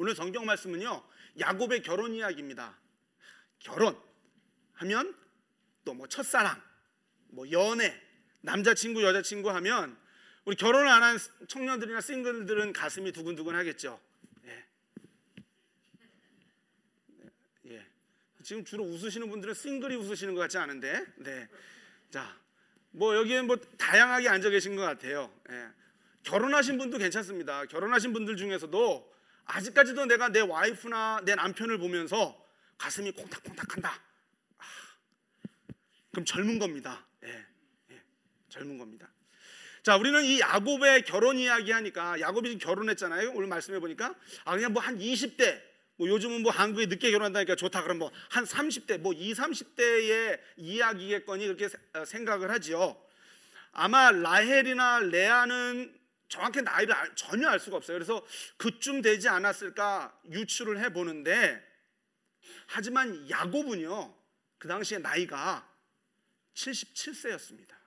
오늘 성경 말씀은요. 야곱의 결혼 이야기입니다. 결혼 하면 또 뭐 첫사랑, 뭐 연애, 남자친구, 여자친구 하면 우리 결혼을 안한 청년들이나 싱글들은 가슴이 두근두근 하겠죠. 예. 예. 지금 주로 웃으시는 분들은 싱글이 웃으시는 것 같지 않은데, 네. 자, 뭐 여기에 뭐 다양하게 앉아 계신 것 같아요. 예. 결혼하신 분도 괜찮습니다. 결혼하신 분들 중에서도 아직까지도 내가 내 와이프나 내 남편을 보면서 가슴이 콩닥콩닥한다. 아, 그럼 젊은 겁니다. 예, 예, 젊은 겁니다. 자, 우리는 이 야곱의 결혼 이야기 하니까 야곱이 결혼했잖아요. 오늘 말씀해 보니까 아 그냥 뭐 한 20대 뭐 요즘은 뭐 한국에 늦게 결혼한다니까 좋다 그럼 뭐 한 30대 뭐 2, 30대의 이야기겠거니 그렇게 어, 생각을 하지요. 아마 라헬이나 레아는 정확히 나이를 전혀 알 수가 없어요. 그래서 그쯤 되지 않았을까 유추를 해 보는데 하지만 야곱은요. 그 당시에 나이가 77세였습니다.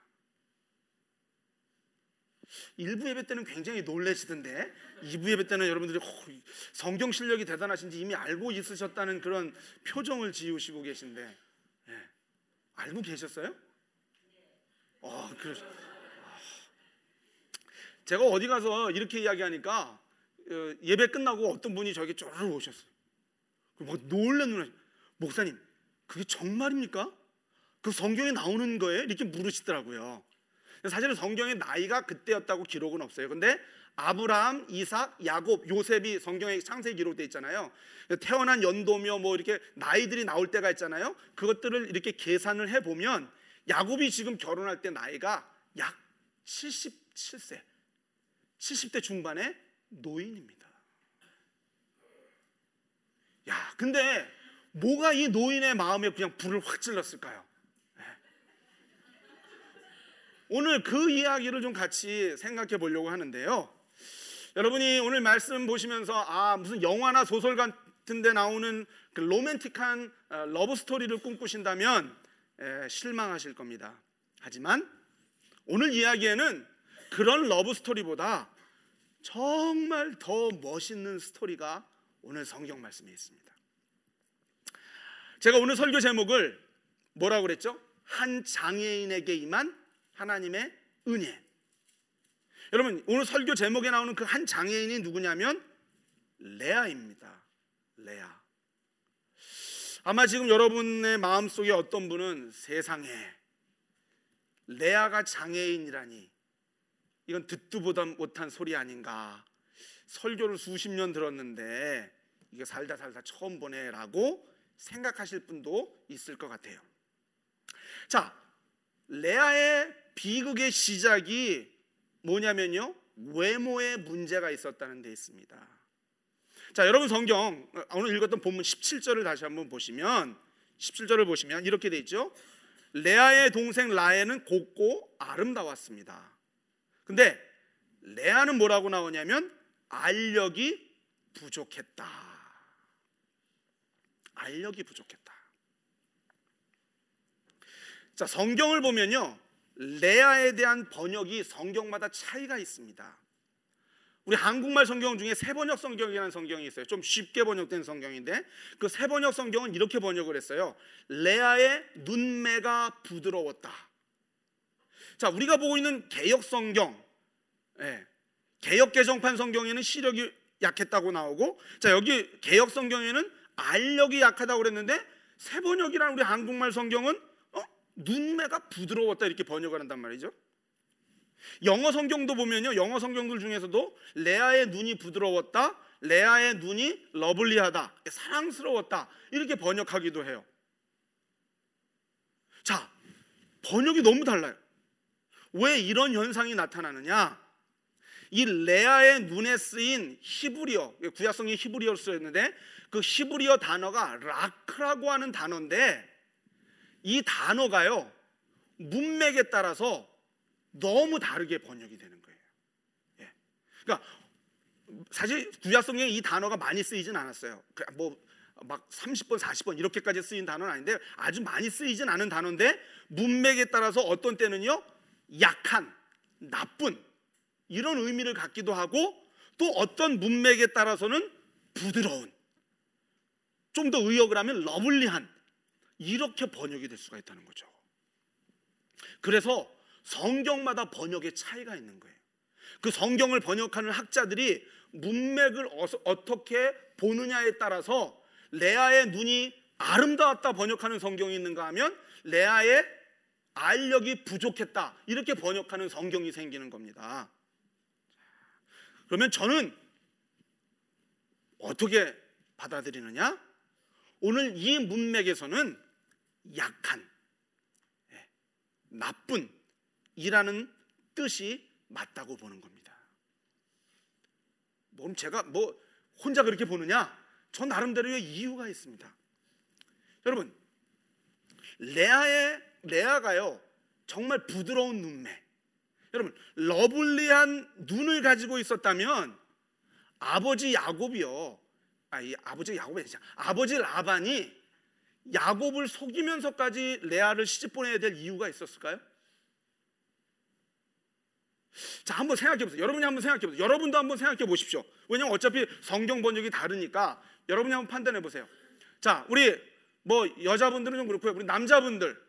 일부 예배 때는 굉장히 놀래시던데 2부 예배 때는 여러분들이 성경 실력이 대단하신지 이미 알고 있으셨다는 그런 표정을 지으시고 계신데 예. 알고 계셨어요? 어, 그러 제가 어디 가서 이렇게 이야기하니까 어, 예배 끝나고 어떤 분이 저에게 쪼르르 오셨어요. 뭐 놀란 눈을 목사님 그게 정말입니까? 그 성경에 나오는 거예요? 이렇게 물으시더라고요. 사실은 성경에 나이가 그때였다고 기록은 없어요. 근데 아브라함, 이삭, 야곱, 요셉이 성경에 창세기 기록돼 있잖아요. 태어난 연도며 뭐 이렇게 나이들이 나올 때가 있잖아요. 그것들을 이렇게 계산을 해 보면 야곱이 지금 결혼할 때 나이가 약 77세. 70대 중반의 노인입니다. 야, 근데 뭐가 이 노인의 마음에 그냥 불을 확 질렀을까요? 네. 오늘 그 이야기를 좀 같이 생각해 보려고 하는데요. 여러분이 오늘 말씀 보시면서 아 무슨 영화나 소설 같은 데 나오는 그 로맨틱한 어, 러브 스토리를 꿈꾸신다면 에, 실망하실 겁니다. 하지만 오늘 이야기에는 그런 러브 스토리보다 정말 더 멋있는 스토리가 오늘 성경 말씀에 있습니다. 제가 오늘 설교 제목을 뭐라고 그랬죠? 한 장애인에게 임한 하나님의 은혜. 여러분, 오늘 설교 제목에 나오는 그 한 장애인이 누구냐면 레아입니다. 레아. 아마 지금 여러분의 마음속에 어떤 분은 세상에 레아가 장애인이라니 이건 듣도 보다 못한 소리 아닌가. 설교를 수십 년 들었는데 이게 살다 살다 처음 보네라고 생각하실 분도 있을 것 같아요. 자, 레아의 비극의 시작이 뭐냐면요. 외모에 문제가 있었다는 데 있습니다. 자, 여러분 성경 오늘 읽었던 본문 17절을 다시 한번 보시면 17절을 보시면 이렇게 돼 있죠. 레아의 동생 라헬은 곱고 아름다웠습니다. 근데 레아는 뭐라고 나오냐면 알력이 부족했다. 알력이 부족했다. 자, 성경을 보면요. 레아에 대한 번역이 성경마다 차이가 있습니다. 우리 한국말 성경 중에 세번역 성경이라는 성경이 있어요. 좀 쉽게 번역된 성경인데 그 세번역 성경은 이렇게 번역을 했어요. 레아의 눈매가 부드러웠다. 자, 우리가 보고 있는 개역 성경, 예, 개역 개정판 성경에는 시력이 약했다고 나오고, 자 여기 개역 성경에는 알력이 약하다고 그랬는데 세번역이라는 우리 한국말 성경은 어? 눈매가 부드러웠다 이렇게 번역을 한단 말이죠. 영어 성경도 보면요, 영어 성경들 중에서도 레아의 눈이 부드러웠다, 레아의 눈이 러블리하다, 사랑스러웠다 이렇게 번역하기도 해요. 자, 번역이 너무 달라요. 왜 이런 현상이 나타나느냐? 이 레아의 눈에 쓰인 히브리어, 구약성이 히브리어로 쓰였는데 그 히브리어 단어가 라크라고 하는 단어인데 이 단어가요 문맥에 따라서 너무 다르게 번역이 되는 거예요. 예. 그러니까 사실 구약성경에 이 단어가 많이 쓰이진 않았어요. 그 뭐막 30번, 40번 이렇게까지 쓰인 단어는 아닌데 아주 많이 쓰이진 않은 단어인데 문맥에 따라서 어떤 때는요 약한, 나쁜 이런 의미를 갖기도 하고 또 어떤 문맥에 따라서는 부드러운 좀 더 의역을 하면 러블리한 이렇게 번역이 될 수가 있다는 거죠. 그래서 성경마다 번역의 차이가 있는 거예요. 그 성경을 번역하는 학자들이 문맥을 어떻게 보느냐에 따라서 레아의 눈이 아름다웠다 번역하는 성경이 있는가 하면 레아의 알력이 부족했다 이렇게 번역하는 성경이 생기는 겁니다. 그러면 저는 어떻게 받아들이느냐? 오늘 이 문맥에서는 약한, 예, 나쁜 이라는 뜻이 맞다고 보는 겁니다. 그럼 제가 뭐 혼자 그렇게 보느냐? 저 나름대로의 이유가 있습니다. 여러분, 레아의 레아가요 정말 부드러운 눈매. 여러분, lovely한 눈을 가지고 있었다면 아버지 야곱이요. 아, 이 아버지 야곱이 아니죠. 아버지 라반이 야곱을 속이면서까지 레아를 시집 보내야 될 이유가 있었을까요? 자, 한번 생각해 보세요. 여러분이 한번 생각해 보세요. 여러분도 한번 생각해 보십시오. 왜냐면 어차피 성경 번역이 다르니까 여러분이 한번 판단해 보세요. 자, 우리 뭐 여자분들은 좀 그렇고요. 우리 남자분들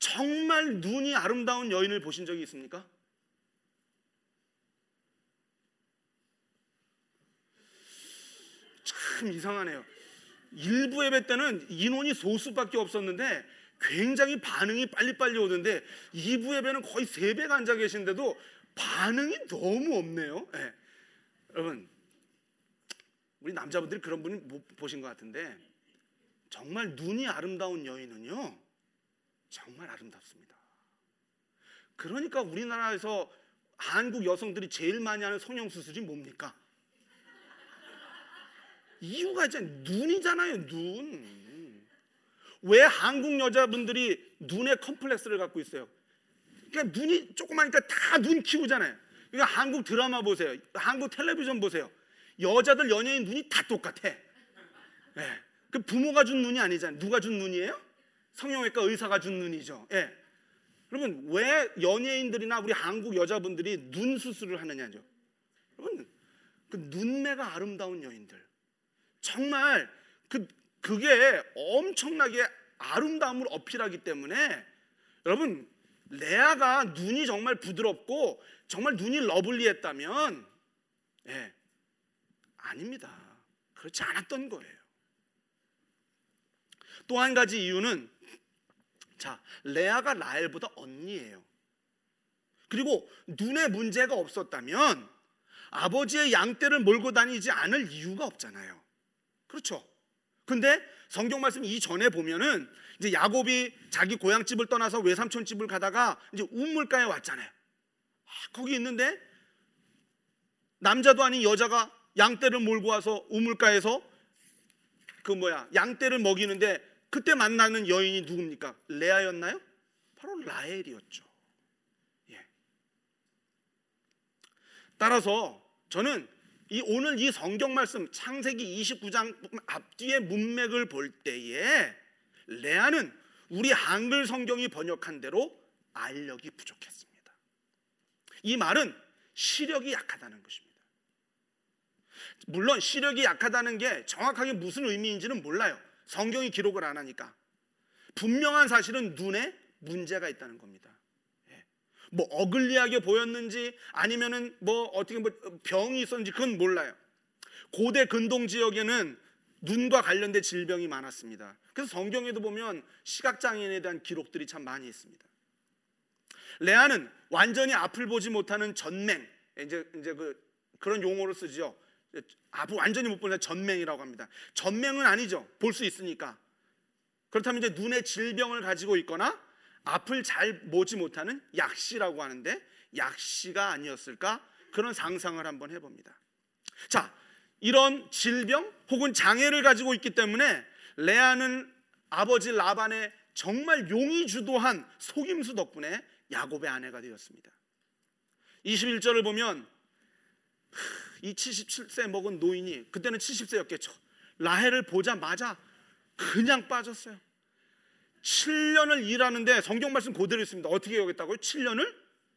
정말 눈이 아름다운 여인을 보신 적이 있습니까? 참 이상하네요. 일부 예배 때는 인원이 소수밖에 없었는데 굉장히 반응이 빨리빨리 오는데 2부 예배는 거의 3배가 앉아 계신데도 반응이 너무 없네요. 네. 여러분, 우리 남자분들이 그런 분이 못 보신 것 같은데 정말 눈이 아름다운 여인은요, 정말 아름답습니다. 그러니까 우리나라에서 한국 여성들이 제일 많이 하는 성형 수술이 뭡니까? 이유가 이제 눈이잖아요, 눈. 왜 한국 여자분들이 눈에 컴플렉스를 갖고 있어요? 그러니까 눈이 조그마니까 다 눈 키우잖아요. 그러니까 한국 드라마 보세요. 한국 텔레비전 보세요. 여자들 연예인 눈이 다 똑같아. 네. 그 부모가 준 눈이 아니잖아요. 누가 준 눈이에요? 성형외과 의사가 준 눈이죠. 예. 그러면 왜 연예인들이나 우리 한국 여자분들이 눈 수술을 하느냐죠. 여러분, 그 눈매가 아름다운 여인들. 정말 그 그게 엄청나게 아름다움을 어필하기 때문에 여러분 레아가 눈이 정말 부드럽고 정말 눈이 러블리했다면 예, 아닙니다. 그렇지 않았던 거예요. 또 한 가지 이유는 자 레아가 라헬보다 언니예요. 그리고 눈에 문제가 없었다면 아버지의 양떼를 몰고 다니지 않을 이유가 없잖아요. 그렇죠? 근데 성경 말씀 이전에 보면은 이제 야곱이 자기 고향 집을 떠나서 외삼촌 집을 가다가 이제 우물가에 왔잖아요. 아, 거기 있는데 남자도 아닌 여자가 양떼를 몰고 와서 우물가에서 그 뭐야 양떼를 먹이는데 그때 만나는 여인이 누굽니까? 레아였나요? 바로 라헬이었죠. 예. 따라서 저는 이 오늘 이 성경 말씀 창세기 29장 앞뒤의 문맥을 볼 때에 레아는 우리 한글 성경이 번역한 대로 알력이 부족했습니다. 이 말은 시력이 약하다는 것입니다. 물론 시력이 약하다는 게 정확하게 무슨 의미인지는 몰라요. 성경이 기록을 안 하니까. 분명한 사실은 눈에 문제가 있다는 겁니다. 뭐 어글리하게 보였는지 아니면은 뭐 어떻게 뭐 병이 있었는지 그건 몰라요. 고대 근동 지역에는 눈과 관련된 질병이 많았습니다. 그래서 성경에도 보면 시각 장애인에 대한 기록들이 참 많이 있습니다. 레아는 완전히 앞을 보지 못하는 전맹 이제 이제 그 그런 용어를 쓰죠. 앞을 완전히 못 보는 전맹이라고 합니다. 전맹은 아니죠. 볼 수 있으니까. 그렇다면 이제 눈의 질병을 가지고 있거나 앞을 잘 보지 못하는 약시라고 하는데 약시가 아니었을까? 그런 상상을 한번 해봅니다. 자, 이런 질병 혹은 장애를 가지고 있기 때문에 레아는 아버지 라반의 정말 용이 주도한 속임수 덕분에 야곱의 아내가 되었습니다. 21절을 보면 이 77세 먹은 노인이 그때는 70세였겠죠. 라헬을 보자마자 그냥 빠졌어요. 7년을 일하는데 성경 말씀 그대로 있습니다. 어떻게 여겼다고요? 7년을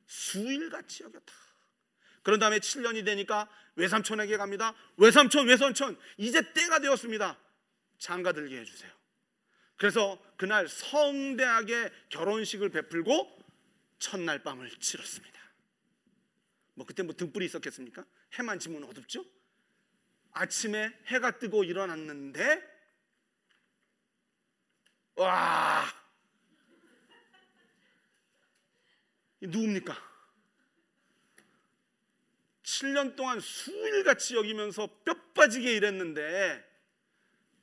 수일같이 여겼다. 그런 다음에 7년이 되니까 외삼촌에게 갑니다. 외삼촌, 외삼촌, 이제 때가 되었습니다. 장가 들게 해주세요. 그래서 그날 성대하게 결혼식을 베풀고 첫날 밤을 치렀습니다. 뭐 그때 뭐 등불이 있었겠습니까? 해만 지면 어둡죠? 아침에 해가 뜨고 일어났는데 와 누굽니까? 7년 동안 수일같이 여기면서 뼈 빠지게 일했는데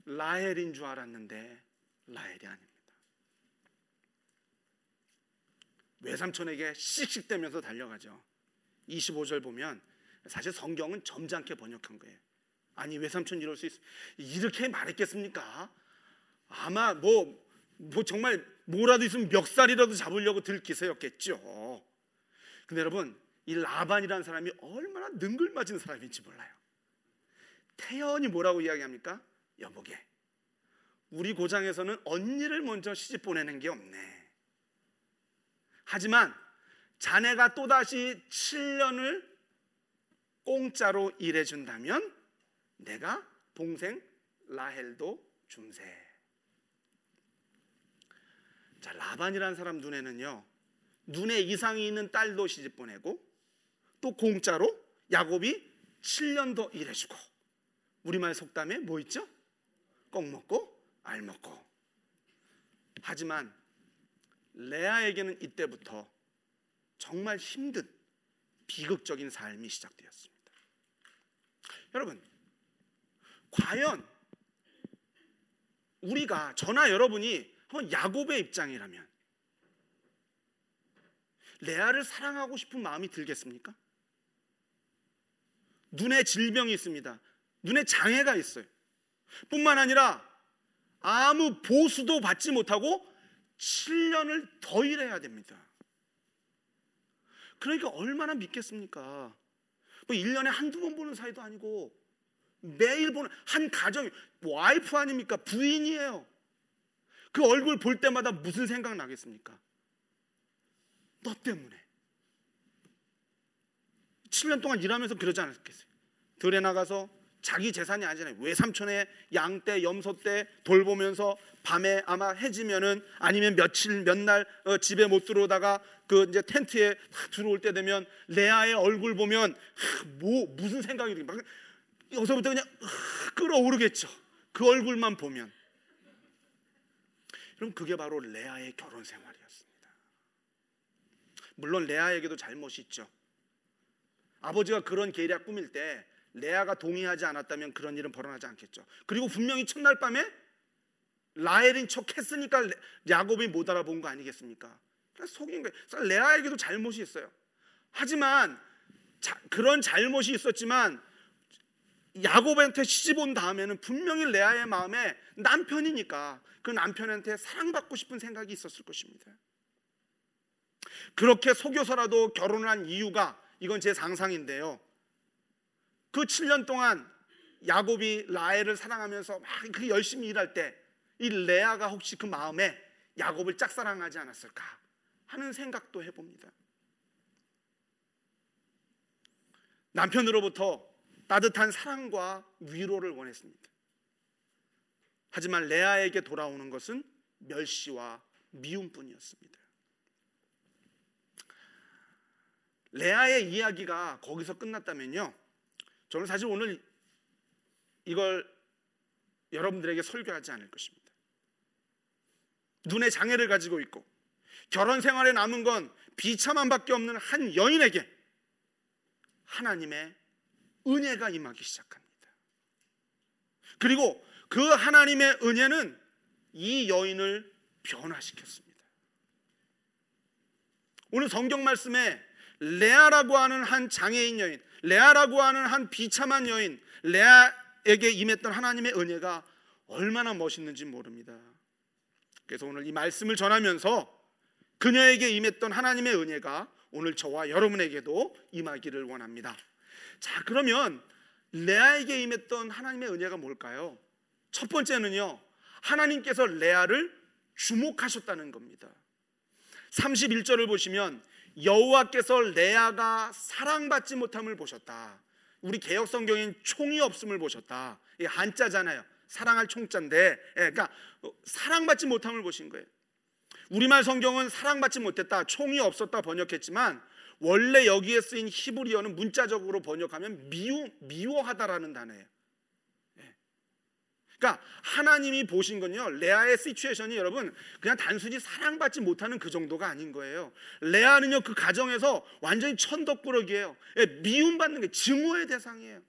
라헬인 줄 알았는데 라헬이 아닙니다. 외삼촌에게 씩씩대면서 달려가죠. 25절 보면 사실 성경은 점잖게 번역한 거예요. 아니 외삼촌 이럴 수 있어 이렇게 말했겠습니까? 아마 뭐, 뭐 정말 뭐라도 있으면 멱살이라도 잡으려고 들기세였겠죠. 근데 여러분 이 라반이라는 사람이 얼마나 능글맞은 사람인지 몰라요. 태연이 뭐라고 이야기합니까? 여보게 우리 고장에서는 언니를 먼저 시집 보내는 게 없네. 하지만 자네가 또다시 7년을 공짜로 일해 준다면 내가 동생 라헬도 줌세. 자 라반이라는 사람 눈에는요 눈에 이상이 있는 딸도 시집 보내고 또 공짜로 야곱이 7년 더 일해 주고 우리말 속담에 뭐 있죠? 꼭 먹고 알 먹고 하지만 레아에게는 이때부터 정말 힘든 비극적인 삶이 시작되었습니다. 여러분 과연 우리가 저나 여러분이 한번 야곱의 입장이라면 레아를 사랑하고 싶은 마음이 들겠습니까? 눈에 질병이 있습니다. 눈에 장애가 있어요. 뿐만 아니라 아무 보수도 받지 못하고 7년을 더 일해야 됩니다. 그러니까 얼마나 믿겠습니까? 뭐 1년에 한두 번 보는 사이도 아니고 매일 보는 한 가정 와이프 아닙니까? 부인이에요. 그 얼굴 볼 때마다 무슨 생각 나겠습니까? 너 때문에. 7년 동안 일하면서 그러지 않았겠어요. 들에 나가서 자기 재산이 아니잖아요. 외삼촌의 양떼, 염소떼 돌보면서 밤에 아마 해지면은 아니면 며칠 몇날 어, 집에 못 들어오다가 그 이제 텐트에 들어올 때 되면 레아의 얼굴 보면 뭐 무슨 생각이 막 여기서부터 그냥 끌어오르겠죠. 그 얼굴만 보면. 그럼 그게 바로 레아의 결혼 생활이었습니다. 물론 레아에게도 잘못이 있죠. 아버지가 그런 계략 꾸밀 때 레아가 동의하지 않았다면 그런 일은 벌어나지 않겠죠. 그리고 분명히 첫날 밤에 라헬인 척 했으니까 야곱이 못 알아본 거 아니겠습니까? 속인 거예요. 레아에게도 잘못이 있어요. 하지만 자, 그런 잘못이 있었지만 야곱한테 시집 온 다음에는 분명히 레아의 마음에 남편이니까 그 남편한테 사랑받고 싶은 생각이 있었을 것입니다. 그렇게 속여서라도 결혼을 한 이유가 이건 제 상상인데요. 그 7년 동안 야곱이 라헬을 사랑하면서 막 그 열심히 일할 때 이 레아가 혹시 그 마음에 야곱을 짝사랑하지 않았을까 하는 생각도 해봅니다. 남편으로부터 따뜻한 사랑과 위로를 원했습니다. 하지만 레아에게 돌아오는 것은 멸시와 미움뿐이었습니다. 레아의 이야기가 거기서 끝났다면요. 저는 사실 오늘 이걸 여러분들에게 설교하지 않을 것입니다. 눈의 장애를 가지고 있고 결혼 생활에 남은 건 비참함밖에 없는 한 여인에게 하나님의 은혜가 임하기 시작합니다. 그리고 그 하나님의 은혜는 이 여인을 변화시켰습니다. 오늘 성경 말씀에 레아라고 하는 한 장애인 여인, 레아라고 하는 한 비참한 여인, 레아에게 임했던 하나님의 은혜가 얼마나 멋있는지 모릅니다. 그래서 오늘 이 말씀을 전하면서 그녀에게 임했던 하나님의 은혜가 오늘 저와 여러분에게도 임하기를 원합니다. 자, 그러면 레아에게 임했던 하나님의 은혜가 뭘까요? 첫 번째는요. 하나님께서 레아를 주목하셨다는 겁니다. 31절을 보시면 여호와께서 레아가 사랑받지 못함을 보셨다. 우리 개혁 성경엔 총이 없음을 보셨다. 이 한자잖아요. 사랑할 총자인데, 예, 그러니까 사랑받지 못함을 보신 거예요. 우리말 성경은 사랑받지 못했다, 총이 없었다 번역했지만 원래 여기에 쓰인 히브리어는 문자적으로 번역하면 미워 미워하다라는 단어예요. 그러니까 하나님이 보신 건요 레아의 시츄에이션이 여러분 그냥 단순히 사랑받지 못하는 그 정도가 아닌 거예요. 레아는요 그 가정에서 완전히 천덕꾸러기예요. 예, 미움받는 게 증오의 대상이에요.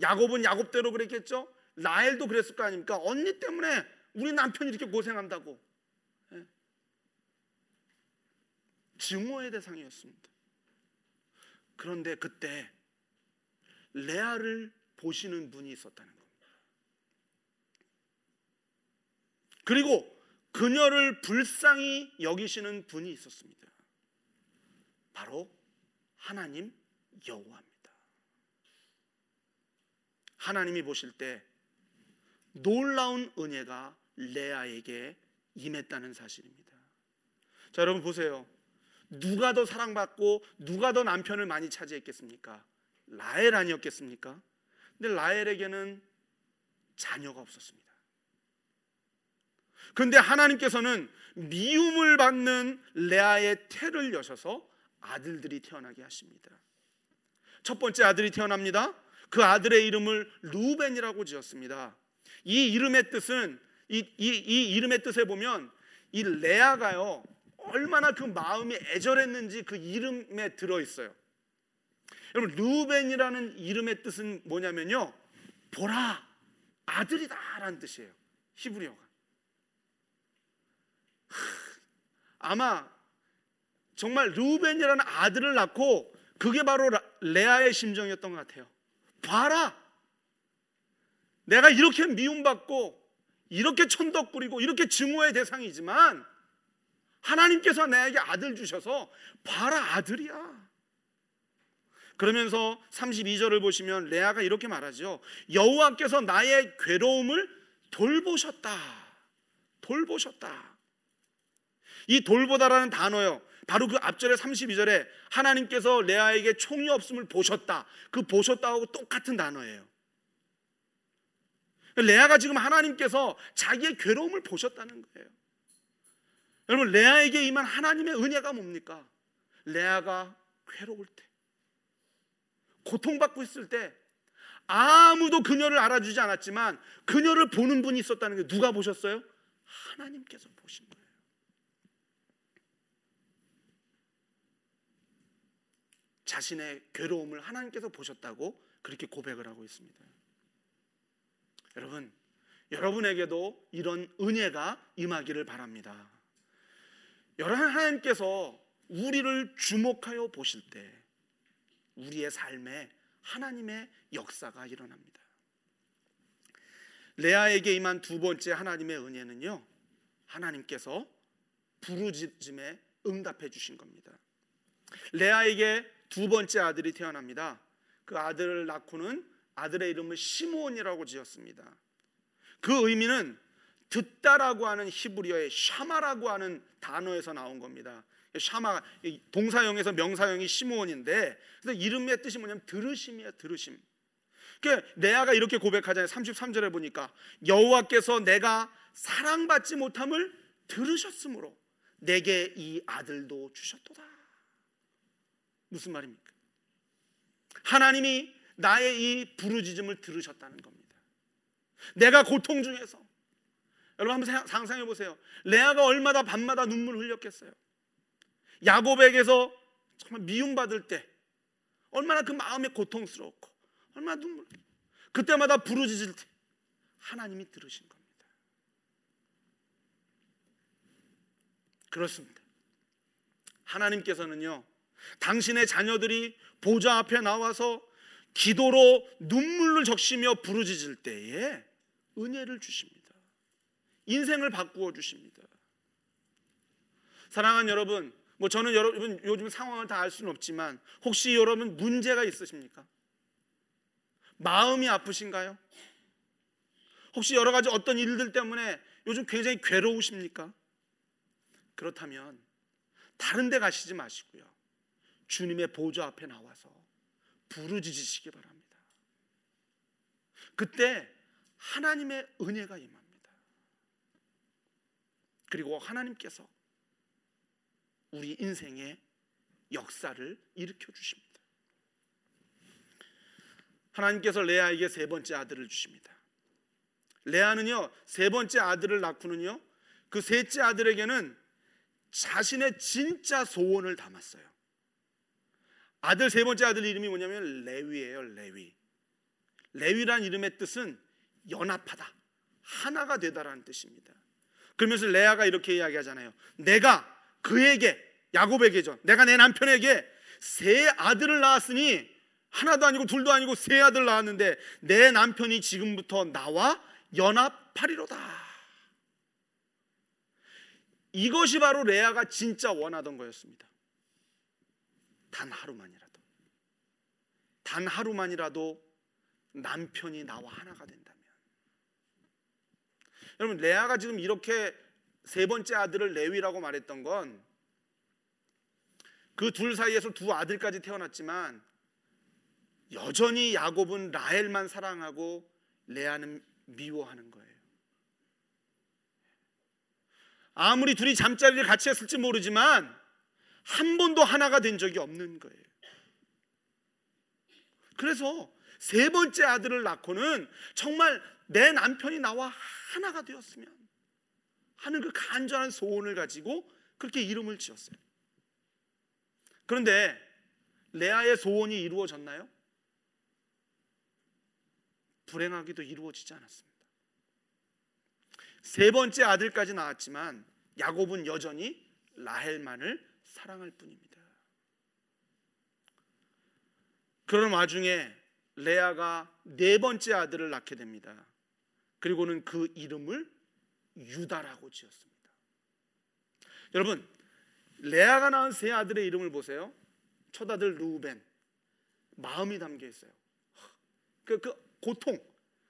야곱은 야곱대로 그랬겠죠. 라헬도 그랬을 거 아닙니까? 언니 때문에 우리 남편이 이렇게 고생한다고. 예. 증오의 대상이었습니다. 그런데 그때 레아를 보시는 분이 있었다는 거예요. 그리고 그녀를 불쌍히 여기시는 분이 있었습니다. 바로 하나님 여호와입니다. 하나님이 보실 때 놀라운 은혜가 레아에게 임했다는 사실입니다. 자, 여러분 보세요. 누가 더 사랑받고 누가 더 남편을 많이 차지했겠습니까? 라헬 아니었겠습니까? 근데 라헬에게는 자녀가 없었습니다. 그런데 하나님께서는 미움을 받는 레아의 태를 여셔서 아들들이 태어나게 하십니다. 첫 번째 아들이 태어납니다. 그 아들의 이름을 루벤이라고 지었습니다. 이 이름의 뜻은 이, 이, 이 이름의 뜻에 보면 이 레아가요 얼마나 그 마음이 애절했는지 그 이름에 들어 있어요. 여러분 루벤이라는 이름의 뜻은 뭐냐면요 보라 아들이다라는 뜻이에요. 히브리어가. 아마 정말 루벤이라는 아들을 낳고 그게 바로 레아의 심정이었던 것 같아요. 봐라. 내가 이렇게 미움받고 이렇게 천덕 부리고 이렇게 증오의 대상이지만 하나님께서 나에게 아들 주셔서 봐라 아들이야. 그러면서 32절을 보시면 레아가 이렇게 말하죠. 여호와께서 나의 괴로움을 돌보셨다. 돌보셨다. 이 돌보다라는 단어요. 바로 그 앞절에 32절에 하나님께서 레아에게 총이 없음을 보셨다. 그 보셨다하고 똑같은 단어예요. 레아가 지금 하나님께서 자기의 괴로움을 보셨다는 거예요. 여러분 레아에게 임한 하나님의 은혜가 뭡니까? 레아가 괴로울 때, 고통받고 있을 때 아무도 그녀를 알아주지 않았지만 그녀를 보는 분이 있었다는 게 누가 보셨어요? 하나님께서 보신 거예요. 자신의 괴로움을 하나님께서 보셨다고 그렇게 고백을 하고 있습니다. 여러분, 여러분에게도 이런 은혜가 임하기를 바랍니다. 여러분 하나님께서 우리를 주목하여 보실 때 우리의 삶에 하나님의 역사가 일어납니다. 레아에게 임한 두 번째 하나님의 은혜는요. 하나님께서 부르짖음에 응답해 주신 겁니다. 레아에게 두 번째 아들이 태어납니다. 그 아들을 낳고는 아들의 이름을 시므온이라고 지었습니다. 그 의미는 듣다라고 하는 히브리어의 샤마라고 하는 단어에서 나온 겁니다. 샤마 동사형에서 명사형이 시므온인데 그래서 이름의 뜻이 뭐냐면 들으심이에요. 들으심. 그 레아가 이렇게 고백하잖아요. 33절에 보니까 여호와께서 내가 사랑받지 못함을 들으셨으므로 내게 이 아들도 주셨도다. 무슨 말입니까? 하나님이 나의 이 부르짖음을 들으셨다는 겁니다. 내가 고통 중에서 여러분 한번 상상해 보세요. 레아가 얼마나 밤마다 눈물 흘렸겠어요. 야곱에게서 정말 미움받을 때 얼마나 그 마음이 고통스럽고 얼마나 눈물 그때마다 부르짖을 때 하나님이 들으신 겁니다. 그렇습니다. 하나님께서는요 당신의 자녀들이 보좌 앞에 나와서 기도로 눈물을 적시며 부르짖을 때에 은혜를 주십니다. 인생을 바꾸어 주십니다. 사랑하는 여러분, 뭐 저는 여러분 요즘 상황을 다 알 수는 없지만 혹시 여러분 문제가 있으십니까? 마음이 아프신가요? 혹시 여러 가지 어떤 일들 때문에 요즘 굉장히 괴로우십니까? 그렇다면 다른 데 가시지 마시고요. 주님의 보좌 앞에 나와서 부르짖으시기 바랍니다. 그때 하나님의 은혜가 임합니다. 그리고 하나님께서 우리 인생의 역사를 일으켜 주십니다. 하나님께서 레아에게 세 번째 아들을 주십니다. 레아는요 세 번째 아들을 낳고는요 그 셋째 아들에게는 자신의 진짜 소원을 담았어요. 아들 세 번째 아들 이름이 뭐냐면 레위예요, 레위. 레위란 이름의 뜻은 연합하다, 하나가 되다라는 뜻입니다. 그러면서 레아가 이렇게 이야기하잖아요. 내가 그에게 야곱에게죠. 내가 내 남편에게 세 아들을 낳았으니 하나도 아니고 둘도 아니고 세 아들 낳았는데 내 남편이 지금부터 나와 연합하리로다. 이것이 바로 레아가 진짜 원하던 거였습니다. 단 하루만이라도. 단 하루만이라도 남편이 나와 하나가 된다면. 여러분, 레아가 지금 이렇게 세 번째 아들을 레위라고 말했던 건 그 둘 사이에서 두 아들까지 태어났지만 여전히 야곱은 라헬만 사랑하고 레아는 미워하는 거예요. 아무리 둘이 잠자리를 같이 했을지 모르지만 한 번도 하나가 된 적이 없는 거예요. 그래서 세 번째 아들을 낳고는 정말 내 남편이 나와 하나가 되었으면 하는 그 간절한 소원을 가지고 그렇게 이름을 지었어요. 그런데 레아의 소원이 이루어졌나요? 불행하게도 이루어지지 않았습니다. 세 번째 아들까지 낳았지만 야곱은 여전히 라헬만을 사랑할 뿐입니다. 그런 와중에 레아가 네 번째 아들을 낳게 됩니다. 그리고는 그 이름을 유다라고 지었습니다. 여러분, 레아가 낳은 세 아들의 이름을 보세요. 첫 아들 루벤 마음이 담겨 있어요. 그, 그 고통.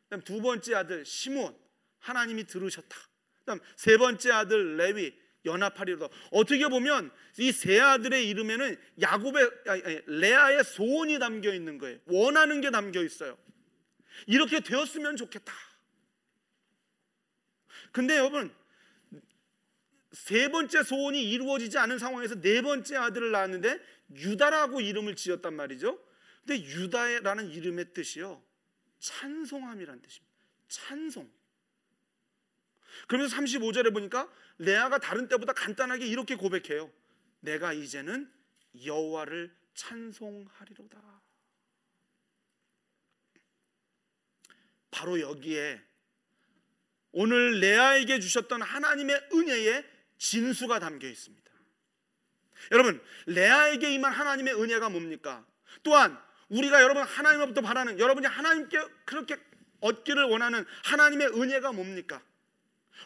그다음 두 번째 아들 시몬 하나님이 들으셨다. 그다음 세 번째 아들 레위 연합하리로다. 어떻게 보면 이 세 아들의 이름에는 야곱의 아니, 레아의 소원이 담겨 있는 거예요. 원하는 게 담겨 있어요. 이렇게 되었으면 좋겠다. 근데 여러분 세 번째 소원이 이루어지지 않은 상황에서 네 번째 아들을 낳았는데 유다라고 이름을 지었단 말이죠. 근데 유다라는 이름의 뜻이요. 찬송함이란 뜻입니다. 찬송. 그러면서 35절에 보니까 레아가 다른 때보다 간단하게 이렇게 고백해요. 내가 이제는 여호와를 찬송하리로다. 바로 여기에 오늘 레아에게 주셨던 하나님의 은혜의 진수가 담겨 있습니다. 여러분, 레아에게 임한 하나님의 은혜가 뭡니까? 또한 우리가 여러분 하나님으로부터 바라는 여러분이 하나님께 그렇게 얻기를 원하는 하나님의 은혜가 뭡니까?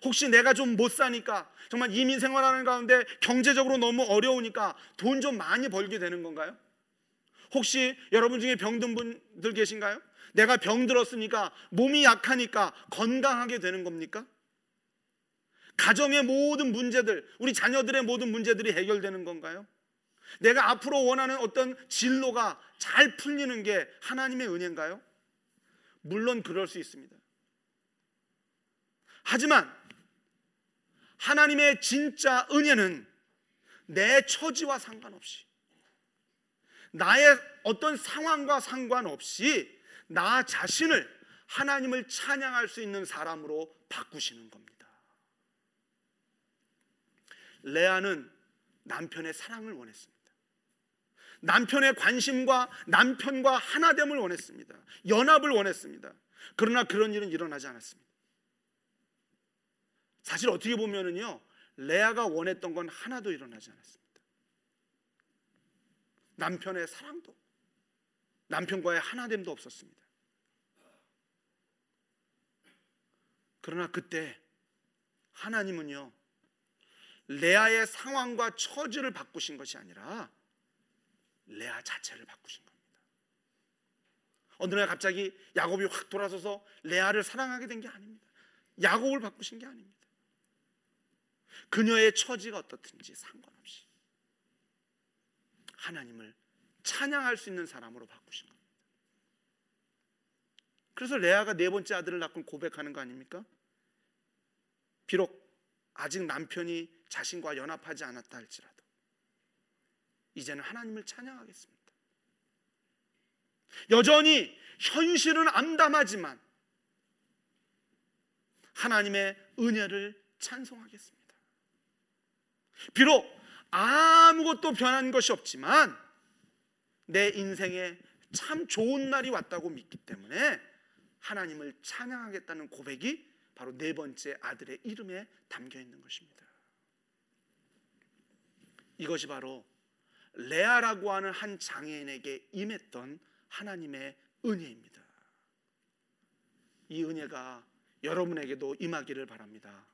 혹시 내가 좀 못 사니까 정말 이민 생활하는 가운데 경제적으로 너무 어려우니까 돈 좀 많이 벌게 되는 건가요? 혹시 여러분 중에 병든 분들 계신가요? 내가 병들었으니까 몸이 약하니까 건강하게 되는 겁니까? 가정의 모든 문제들, 우리 자녀들의 모든 문제들이 해결되는 건가요? 내가 앞으로 원하는 어떤 진로가 잘 풀리는 게 하나님의 은혜인가요? 물론 그럴 수 있습니다. 하지만 하나님의 진짜 은혜는 내 처지와 상관없이 나의 어떤 상황과 상관없이 나 자신을 하나님을 찬양할 수 있는 사람으로 바꾸시는 겁니다. 레아는 남편의 사랑을 원했습니다. 남편의 관심과 남편과 하나됨을 원했습니다. 연합을 원했습니다. 그러나 그런 일은 일어나지 않았습니다. 사실 어떻게 보면은요, 레아가 원했던 건 하나도 일어나지 않았습니다. 남편의 사랑도, 남편과의 하나됨도 없었습니다. 그러나 그때 하나님은요, 레아의 상황과 처지를 바꾸신 것이 아니라 레아 자체를 바꾸신 겁니다. 어느 날 갑자기 야곱이 확 돌아서서 레아를 사랑하게 된 게 아닙니다. 야곱을 바꾸신 게 아닙니다. 그녀의 처지가 어떻든지 상관없이 하나님을 찬양할 수 있는 사람으로 바꾸신 겁니다. 그래서 레아가 네 번째 아들을 낳고 고백하는 거 아닙니까? 비록 아직 남편이 자신과 연합하지 않았다 할지라도 이제는 하나님을 찬양하겠습니다. 여전히 현실은 암담하지만 하나님의 은혜를 찬송하겠습니다. 비록 아무것도 변한 것이 없지만 내 인생에 참 좋은 날이 왔다고 믿기 때문에 하나님을 찬양하겠다는 고백이 바로 네 번째 아들의 이름에 담겨 있는 것입니다. 이것이 바로 레아라고 하는 한 장애인에게 임했던 하나님의 은혜입니다. 이 은혜가 여러분에게도 임하기를 바랍니다.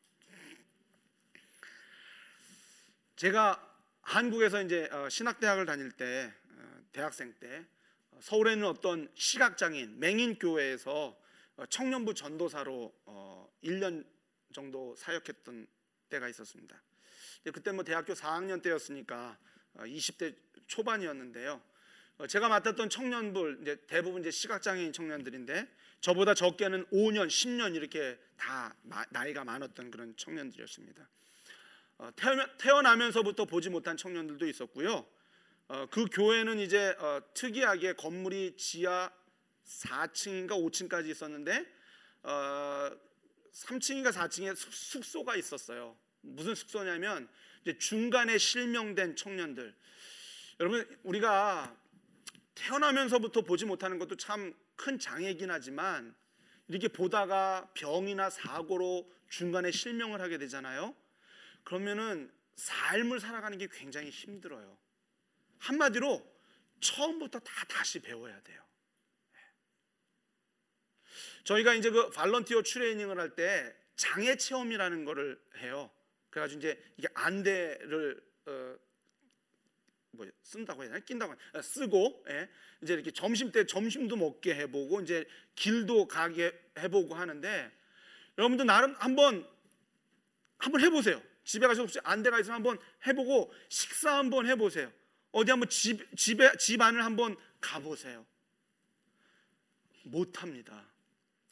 제가 한국에서 이제 어, 신학대학을 다닐 때 어, 대학생 때 어, 서울에 있는 어떤 시각장애인 맹인 교회에서 청년부 전도사로 1년 정도 사역했던 때가 있었습니다. 그때 뭐 대학교 4학년 때였으니까 20대 초반이었는데요. 제가 맡았던 청년부 이제 대부분 이제 시각장애인 청년들인데 저보다 적게는 5년, 10년 이렇게 다 나이가 많았던 그런 청년들이었습니다. 어, 태어나면서부터 보지 못한 청년들도 있었고요. 어, 그 교회는 이제 어, 특이하게 건물이 지하 4층인가 5층까지 있었는데 3층인가 4층에 숙소가 있었어요. 무슨 숙소냐면 중간에 실명된 청년들. 여러분 우리가 태어나면서부터 보지 못하는 것도 참 큰 장애긴 하지만 이렇게 보다가 병이나 사고로 중간에 실명을 하게 되잖아요. 그러면은 삶을 살아가는 게 굉장히 힘들어요. 한마디로 처음부터 다 다시 배워야 돼요. 저희가 이제 그 발런티어 트레이닝을 할 때 장애 체험이라는 거를 해요. 그래가지고 이제 이게 안대를 어, 뭐 쓴다고 해야 되나 낀다고 해야 되나? 쓰고 예. 이제 이렇게 점심 때 점심도 먹게 해보고 이제 길도 가게 해보고 하는데 여러분들 나름 한번 한번 해보세요. 집에 가서 혹시 안대가 있으면 한번 해보고 식사 한번 해보세요. 어디 한번 집, 집에 집 안을 한번 가보세요. 못합니다.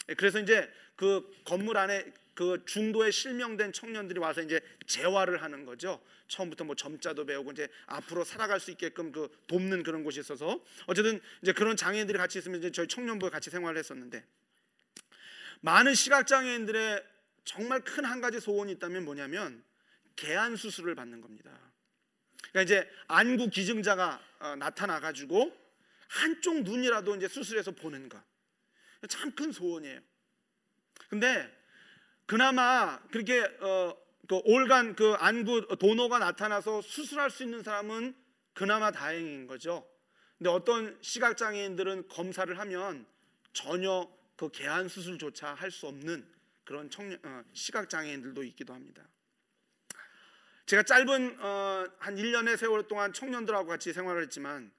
예, 그래서 이제 그 건물 안에 그 중도에 실명된 청년들이 와서 이제 재활을 하는 거죠. 처음부터 뭐 점자도 배우고 이제 앞으로 살아갈 수 있게끔 그 돕는 그런 곳이 있어서 어쨌든 이제 그런 장애인들이 같이 있으면 이제 저희 청년부에 같이 생활을 했었는데 많은 시각 장애인들의 정말 큰 한 가지 소원이 있다면 뭐냐면 개안 수술을 받는 겁니다. 그러니까 이제 안구 기증자가 어, 나타나 가지고 한쪽 눈이라도 이제 수술해서 보는 것. 참 큰 소원이에요. 근데 그나마 그렇게 어, 그 올간 그 안구 도노가 나타나서 수술할 수 있는 사람은 그나마 다행인 거죠. 근데 어떤 시각 장애인들은 검사를 하면 전혀 그 개안 수술조차 할 수 없는 그런 청년, 어, 시각 장애인들도 있기도 합니다. 제가 짧은 어, 한 1년의 세월 동안 청년들하고 같이 생활을 했지만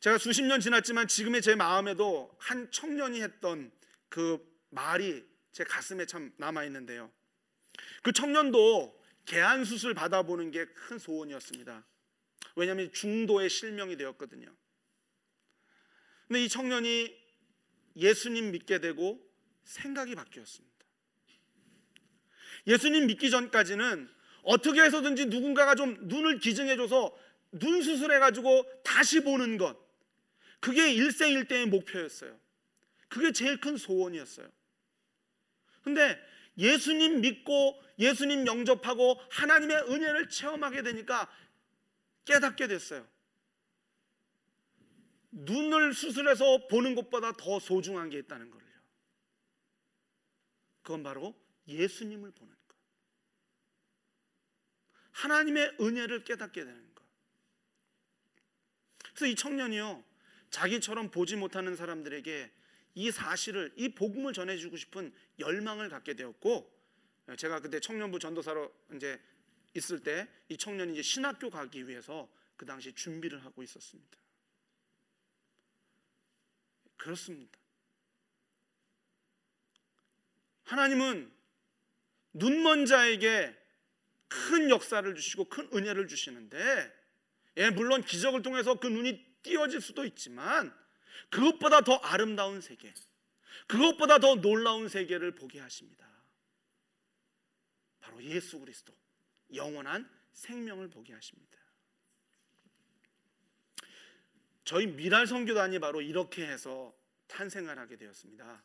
제가 수십 년 지났지만 지금의 제 마음에도 한 청년이 했던 그 말이 제 가슴에 참 남아 있는데요. 그 청년도 개안 수술 받아보는 게 큰 소원이었습니다. 왜냐하면 중도에 실명이 되었거든요. 근데 이 청년이 예수님 믿게 되고 생각이 바뀌었습니다. 예수님 믿기 전까지는 어떻게 해서든지 누군가가 좀 눈을 기증해줘서 눈 수술해가지고 다시 보는 것. 그게 일생일대의 목표였어요. 그게 제일 큰 소원이었어요. 근데 예수님 믿고 예수님 영접하고 하나님의 은혜를 체험하게 되니까 깨닫게 됐어요. 눈을 수술해서 보는 것보다 더 소중한 게 있다는 걸요. 그건 바로 예수님을 보는 것. 하나님의 은혜를 깨닫게 되는 것. 그래서 이 청년이요. 자기처럼 보지 못하는 사람들에게 이 사실을 이 복음을 전해주고 싶은 열망을 갖게 되었고 제가 그때 청년부 전도사로 이제 있을 때 이 청년이 이제 신학교 가기 위해서 그 당시 준비를 하고 있었습니다. 그렇습니다. 하나님은 눈먼 자에게 큰 역사를 주시고 큰 은혜를 주시는데 예, 물론 기적을 통해서 그 눈이 띄어질 수도 있지만 그것보다 더 아름다운 세계, 그것보다 더 놀라운 세계를 보게 하십니다. 바로 예수 그리스도, 영원한 생명을 보게 하십니다. 저희 미랄 선교단이 바로 이렇게 해서 탄생을 하게 되었습니다.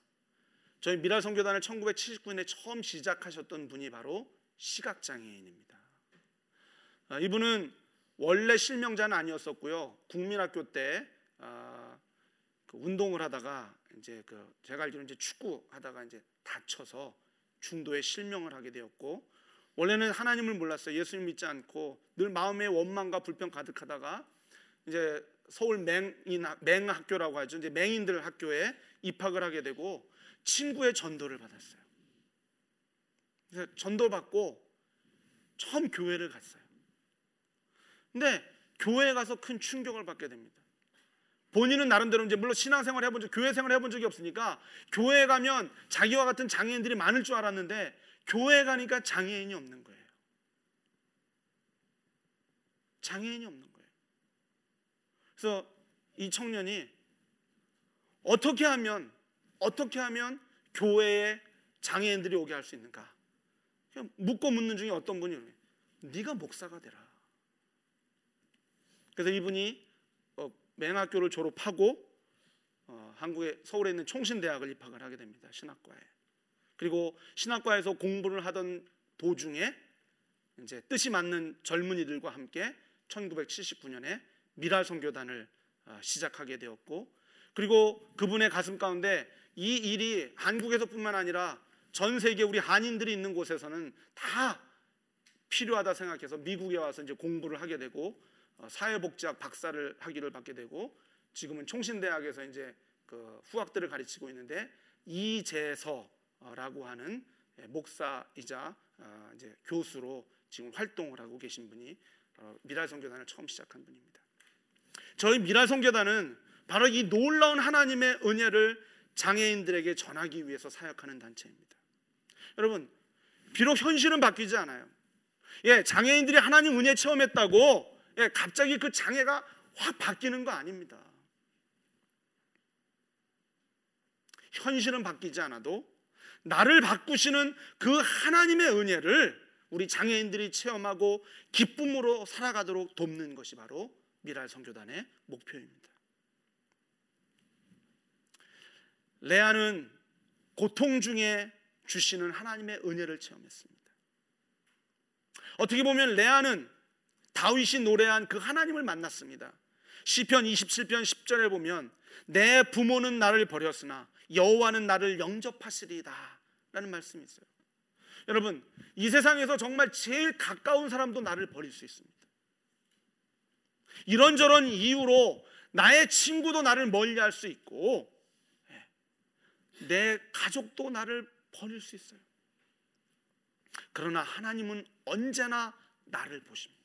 저희 미랄 선교단을 1979년에 처음 시작하셨던 분이 바로 시각장애인입니다. 아, 이분은 원래 실명자는 아니었었고요. 국민학교 때 아, 그 운동을 하다가 이제 그 제가 알기로 이제 축구 하다가 이제 다쳐서 중도에 실명을 하게 되었고 원래는 하나님을 몰랐어요. 예수님 믿지 않고 늘 마음에 원망과 불평 가득하다가 이제 서울 맹인 맹 학교라고 하죠. 이제 맹인들 학교에 입학을 하게 되고 친구의 전도를 받았어요. 그래서 전도 받고 처음 교회를 갔어요. 근데 교회에 가서 큰 충격을 받게 됩니다. 본인은 나름대로 이제 물론 신앙생활 해본 적, 교회 생활 해본 적이 없으니까 교회 가면 자기와 같은 장애인들이 많을 줄 알았는데 교회 가니까 장애인이 없는 거예요. 장애인이 없는 거예요. 그래서 이 청년이 어떻게 하면 어떻게 하면 교회에 장애인들이 오게 할 수 있는가? 묻고 묻는 중에 어떤 분이 네가 목사가 되라. 그래서 이분이 어, 맹학교를 졸업하고 어, 한국의 서울에 있는 총신대학을 입학을 하게 됩니다. 신학과에. 그리고 신학과에서 공부를 하던 도중에 이제 뜻이 맞는 젊은이들과 함께 1979년에 미랄 선교단을 어, 시작하게 되었고 그리고 그분의 가슴 가운데 이 일이 한국에서뿐만 아니라 전 세계 우리 한인들이 있는 곳에서는 다 필요하다 생각해서 미국에 와서 이제 공부를 하게 되고 어, 사회복지학 박사를 하기를 받게 되고 지금은 총신대학에서 이제 그 후학들을 가르치고 있는데 이재서라고 하는 예, 목사이자 어, 이제 교수로 지금 활동을 하고 계신 분이 미랄 선교단을 처음 시작한 분입니다. 저희 미랄 선교단은 바로 이 놀라운 하나님의 은혜를 장애인들에게 전하기 위해서 사역하는 단체입니다. 여러분, 비록 현실은 바뀌지 않아요. 예, 장애인들이 하나님 은혜 체험했다고 예, 갑자기 그 장애가 확 바뀌는 거 아닙니다. 현실은 바뀌지 않아도 나를 바꾸시는 그 하나님의 은혜를 우리 장애인들이 체험하고 기쁨으로 살아가도록 돕는 것이 바로 미랄 성교단의 목표입니다. 레아는 고통 중에 주시는 하나님의 은혜를 체험했습니다. 어떻게 보면 레아는 다윗이 노래한 그 하나님을 만났습니다. 시편 27편 10절에 보면 내 부모는 나를 버렸으나 여호와는 나를 영접하시리다 라는 말씀이 있어요. 여러분, 이 세상에서 정말 제일 가까운 사람도 나를 버릴 수 있습니다. 이런저런 이유로 나의 친구도 나를 멀리 할 수 있고 내 가족도 나를 버릴 수 있어요. 그러나 하나님은 언제나 나를 보십니다.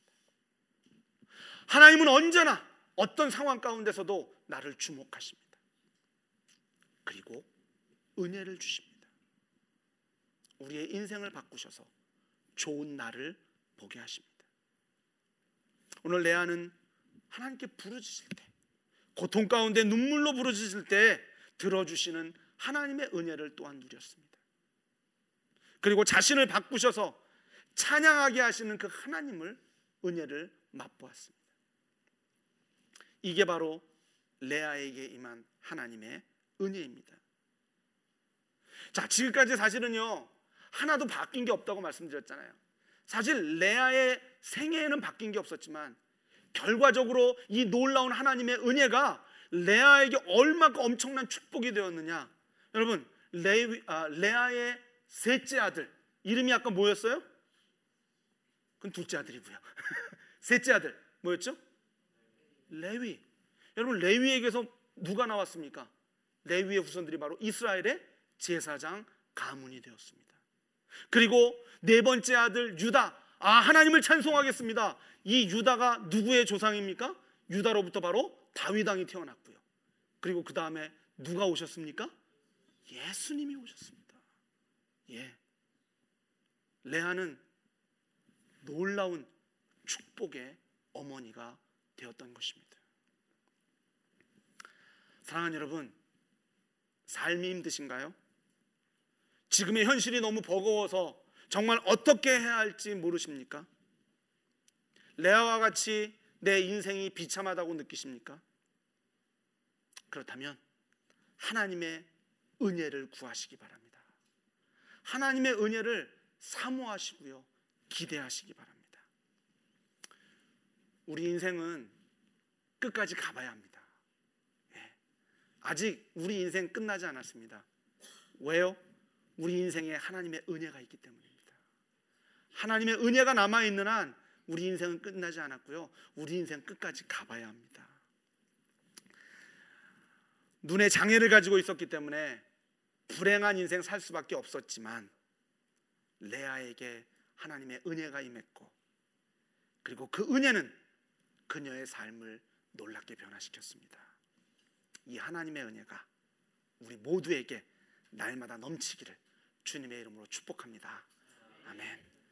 하나님은 언제나 어떤 상황 가운데서도 나를 주목하십니다. 그리고 은혜를 주십니다. 우리의 인생을 바꾸셔서 좋은 날을 보게 하십니다. 오늘 레아는 하나님께 부르짖을 때, 고통 가운데 눈물로 부르짖을 때 들어주시는 하나님의 은혜를 또한 누렸습니다. 그리고 자신을 바꾸셔서 찬양하게 하시는 그 하나님을 은혜를 맛보았습니다. 이게 바로 레아에게 임한 하나님의 은혜입니다. 자, 지금까지 사실은요, 하나도 바뀐 게 없다고 말씀드렸잖아요. 사실 레아의 생애에는 바뀐 게 없었지만 결과적으로 이 놀라운 하나님의 은혜가 레아에게 얼마큼 엄청난 축복이 되었느냐. 여러분 레위, 아, 레아의 셋째 아들 이름이 아까 뭐였어요? 그건 둘째 아들이고요. 셋째 아들 뭐였죠? 레위. 여러분 레위에게서 누가 나왔습니까? 레위의 후손들이 바로 이스라엘의 제사장 가문이 되었습니다. 그리고 네 번째 아들 유다. 아 하나님을 찬송하겠습니다. 이 유다가 누구의 조상입니까? 유다로부터 바로 다윗 왕이 태어났고요. 그리고 그 다음에 누가 오셨습니까? 예수님이 오셨습니다. 예. 레아는 놀라운 축복의 어머니가 되었던 것입니다. 사랑하는 여러분, 삶이 힘드신가요? 지금의 현실이 너무 버거워서 정말 어떻게 해야 할지 모르십니까? 레아와 같이 내 인생이 비참하다고 느끼십니까? 그렇다면 하나님의 은혜를 구하시기 바랍니다. 하나님의 은혜를 사모하시고요. 기대하시기 바랍니다. 우리 인생은 끝까지 가봐야 합니다. 예. 아직 우리 인생 끝나지 않았습니다. 왜요? 우리 인생에 하나님의 은혜가 있기 때문입니다. 하나님의 은혜가 남아 있는 한 우리 인생은 끝나지 않았고요. 우리 인생 끝까지 가봐야 합니다. 눈에 장애를 가지고 있었기 때문에 불행한 인생 살 수밖에 없었지만 레아에게 하나님의 은혜가 임했고 그리고 그 은혜는 그녀의 삶을 놀랍게 변화시켰습니다. 이 하나님의 은혜가 우리 모두에게 날마다 넘치기를 주님의 이름으로 축복합니다. 아멘.